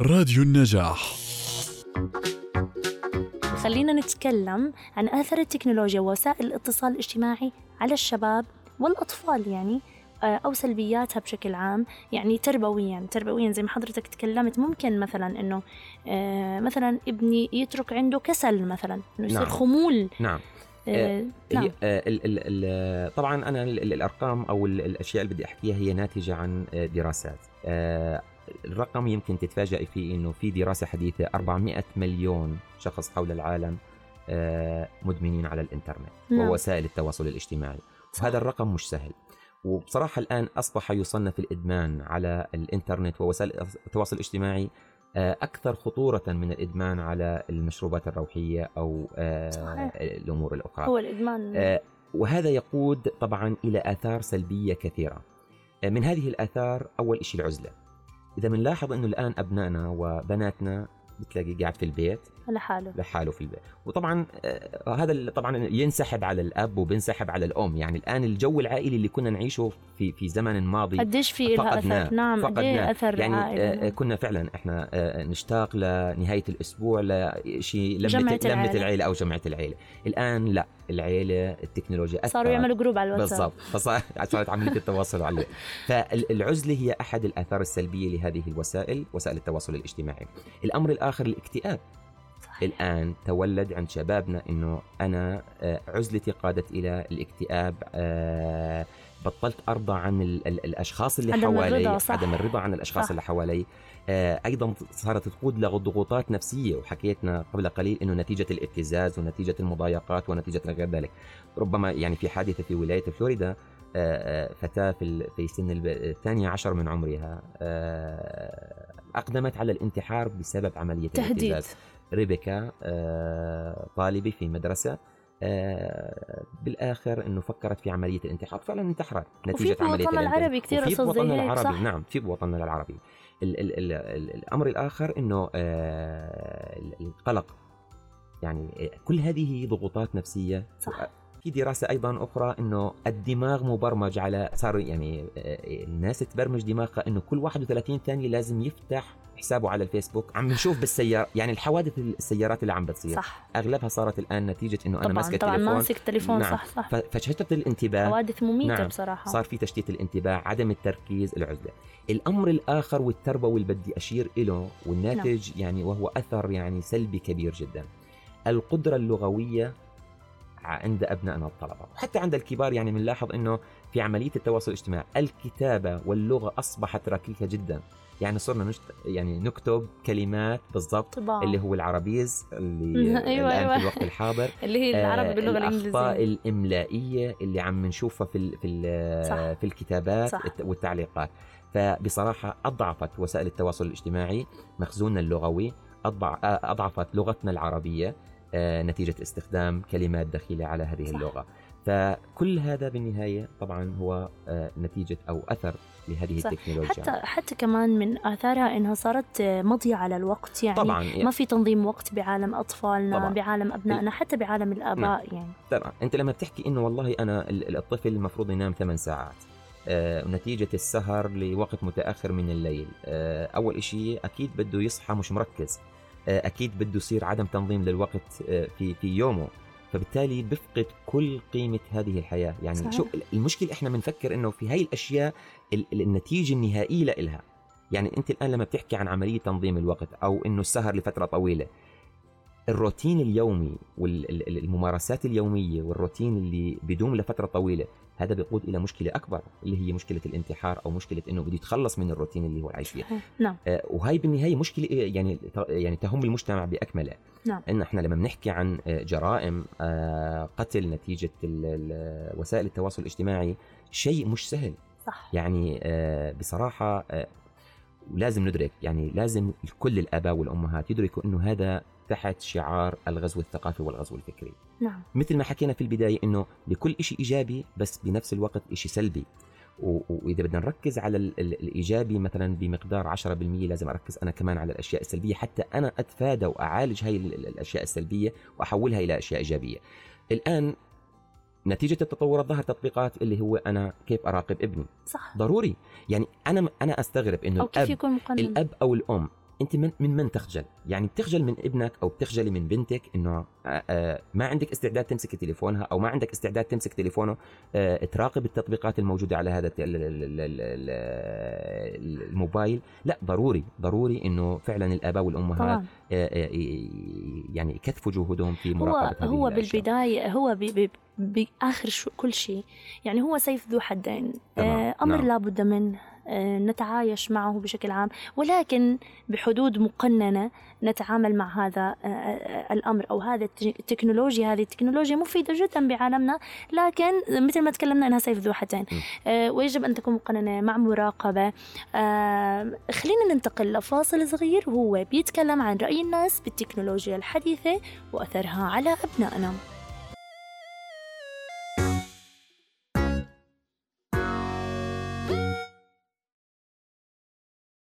راديو النجاح. خلينا نتكلم عن آثار التكنولوجيا ووسائل الاتصال الاجتماعي على الشباب والأطفال يعني آه، أو سلبياتها بشكل عام يعني تربويا. تربويا زي ما حضرتك تكلمت ممكن مثلا إنه آه، مثلا ابني يترك عنده كسل مثلا إنه يصير نعم. خمول. نعم. آه، نعم. آه، ال ال ال طبعا أنا ال- ال- الأرقام أو ال- الأشياء اللي بدي أحكيها هي ناتجة عن دراسات. الرقم يمكن تتفاجئي فيه إنه في دراسة حديثة 400 مليون شخص حول العالم آه، مدمنين على الإنترنت نعم. ووسائل التواصل الاجتماعي. وهذا الرقم مش سهل وبصراحة الآن أصبح يصنف الإدمان على الإنترنت ووسائل التواصل الاجتماعي آه، أكثر خطورة من الإدمان على المشروبات الروحية أو آه، صحيح. الأمور الأخرى هو الإدمان آه، وهذا يقود طبعا إلى آثار سلبية كثيرة من هذه الآثار أول شيء العزلة إذا بنلاحظ إنه الآن أبنائنا وبناتنا بتلاقي قاعد في البيت لحاله لحاله في البيت وطبعا آه، هذا طبعا ينسحب على الأب وبينسحب على الأم يعني الآن الجو العائلي اللي كنا نعيشه في في زمن ماضي قديش في لها. أثر نعم قد فقدناه. إيه أثر يعني عائلي آه، نعم. كنا فعلا إحنا آه، نشتاق لنهاية الأسبوع لشيء لمة لمة العائلة. العيلة أو جمعة العيلة الآن لا العيلة التكنولوجيا صاروا. يعملوا جروب على الواتساب بالضبط فصار- صارت عملية التواصل عليه فالعزلة هي أحد الآثار السلبية لهذه الوسائل وسائل التواصل الاجتماعي الأمر الآخر الاكتئاب صحيح. الآن تولد عند شبابنا إنه أنا آه، عزلتي قادت إلى الاكتئاب آه، بطلت أرضى عن ال- ال- الأشخاص اللي عدم حوالي الرضا، صح. عدم الرضا عن الأشخاص صح. اللي حوالي آه، أيضا صارت تقود لضغوطات نفسية وحكيتنا قبل قليل إنه نتيجة الابتزاز ونتيجة المضايقات ونتيجة غير ذلك ربما يعني في حادثة في ولاية فلوريدا فتاة في سن الثانية عشر من عمرها أقدمت على الانتحار بسبب عملية تهديد. الابتزاز ريبيكا آه، طالبة في مدرسة آه، بالآخر إنه فكرت في عملية الانتحار. فعلا انتحرت نتيجة وفي عمليه الانتحار. العربي كثير زي بوطننا العربي صح؟ نعم في بوطننا العربي. ال ال ال ال الأمر الآخر إنه آه، ال- القلق. يعني كل هذه ضغوطات نفسية صح. في دراسة أيضا أخرى أنه الدماغ مبرمج على صار يعني آه، الناس تبرمج دماغها أنه كل 31 ثانية لازم يفتح حسابه على الفيسبوك عم نشوف بالسيارة يعني الحوادث السيارات اللي عم بتصير. صح. أغلبها صارت الآن نتيجة أنه أنا طبعا ماسك طبعا التليفون. ماسك تليفون نعم. صح صح. فشتت الانتباه. حوادث مميتة نعم. بصراحة. صار في تشتيت الانتباه عدم التركيز العزلة. الأمر الآخر والتربوي اللي بدي أشير له والناتج نعم. يعني وهو أثر يعني سلبي كبير جدا. القدرة اللغوية عند ابنائنا الطلبة. وحتى عند الكبار يعني بنلاحظ إنه في عملية التواصل الاجتماعي الكتابة واللغة أصبحت ركيكة جدا. يعني صرنا نشت... يعني نكتب كلمات بالضبط اللي هو العربيز اللي أيوة، الآن أيوة. في الوقت الحاضر. اللي هي العربي آه، باللغة الأخطاء الإملائية اللي عم نشوفها في ال في ال صح. في الكتابات صح. الت- والتعليقات. فبصراحة أضعفت وسائل التواصل الاجتماعي مخزوننا اللغوي أضع- آه، أضعفت لغتنا العربية. آه، نتيجة استخدام كلمات دخيلة على هذه صح. اللغة. فكل هذا بالنهاية طبعا هو آه، نتيجة أو أثر لهذه صح. التكنولوجيا. حتى حتى كمان من آثارها إنها صارت مضيعة على الوقت. يعني طبعا ما في تنظيم وقت بعالم أطفالنا طبعاً. بعالم أبنائنا حتى بعالم الآباء يعني. طبعا. أنت لما بتحكي إنه والله أنا ال- الطفل المفروض ينام ثمان ساعات آه، نتيجة السهر لوقت متأخر من الليل آه، أول إشي أكيد بده يصحى مش مركز. آه، أكيد بده يصير عدم تنظيم للوقت آه، في في يومه. فبالتالي بفقد كل قيمة هذه الحياة. يعني صحيح. شو المشكلة إحنا بنفكر إنه في هاي الأشياء ال- ال- النتيجة النهائية لإلها. يعني أنت الآن لما بتحكي عن عملية تنظيم الوقت أو إنه السهر لفترة طويلة الروتين اليومي والممارسات اليومية والروتين اللي بيدوم لفترة طويلة هذا بيقود إلى مشكلة أكبر اللي هي مشكلة الانتحار أو مشكلة إنه بده يتخلص من الروتين اللي هو عايش فيه. نعم آه، وهي بالنهاية مشكلة آه، يعني يعني تهم المجتمع بأكمله. نعم. إن إحنا لما بنحكي عن آه، جرائم آه، قتل ال- وسائل التواصل الاجتماعي شيء مش سهل. صح. يعني بصراحة آه، ولازم ندرك يعني لازم كل الآباء والأمهات يدركوا أنه هذا تحت شعار الغزو الثقافي والغزو الفكري. نعم. مثل ما حكينا في البداية أنه لكل شيء إيجابي بس بنفس الوقت شيء سلبي. و- وإذا بدنا نركز على ال- ال- الإيجابي مثلا بمقدار 10% لازم أركز أنا كمان على الأشياء السلبية. حتى أنا أتفادى وأعالج هاي ال- ال- الأشياء السلبية وأحولها إلى أشياء نتيجة التطورات ظهر تطبيقات اللي هو أنا كيف أراقب ابني. صح. ضروري. يعني أنا أنا أستغرب إنه أو كيف الأب يكون مقنن. الأب أو الأم انت من, من من تخجل؟ يعني بتخجل من ابنك أو بتخجلي من بنتك انه آه، آه، ما عندك استعداد تمسك تليفونها أو ما عندك استعداد تمسك تليفونه آه، تراقب التطبيقات الموجودة على هذا الموبايل. لا ضروري ضروري انه فعلا الآباء والأمهات. يعني يكثفوا جهودهم في مراقبة هو هو بالبداية هو بآخر كل شيء. يعني هو سيف ذو حدين. أمر نعم. لابد منه. نتعايش معه بشكل عام. ولكن بحدود مقننة نتعامل مع هذا آه، آه، الأمر أو هذا التكنولوجيا. هذه التكنولوجيا مفيدة جدا بعالمنا لكن مثل ما تكلمنا أنها سيف ذو حدين. ويجب أن تكون مقننة مع مراقبة. خلينا ننتقل لفاصل صغير وهو بيتكلم عن رأي الناس بالتكنولوجيا الحديثة وأثرها على أبنائنا.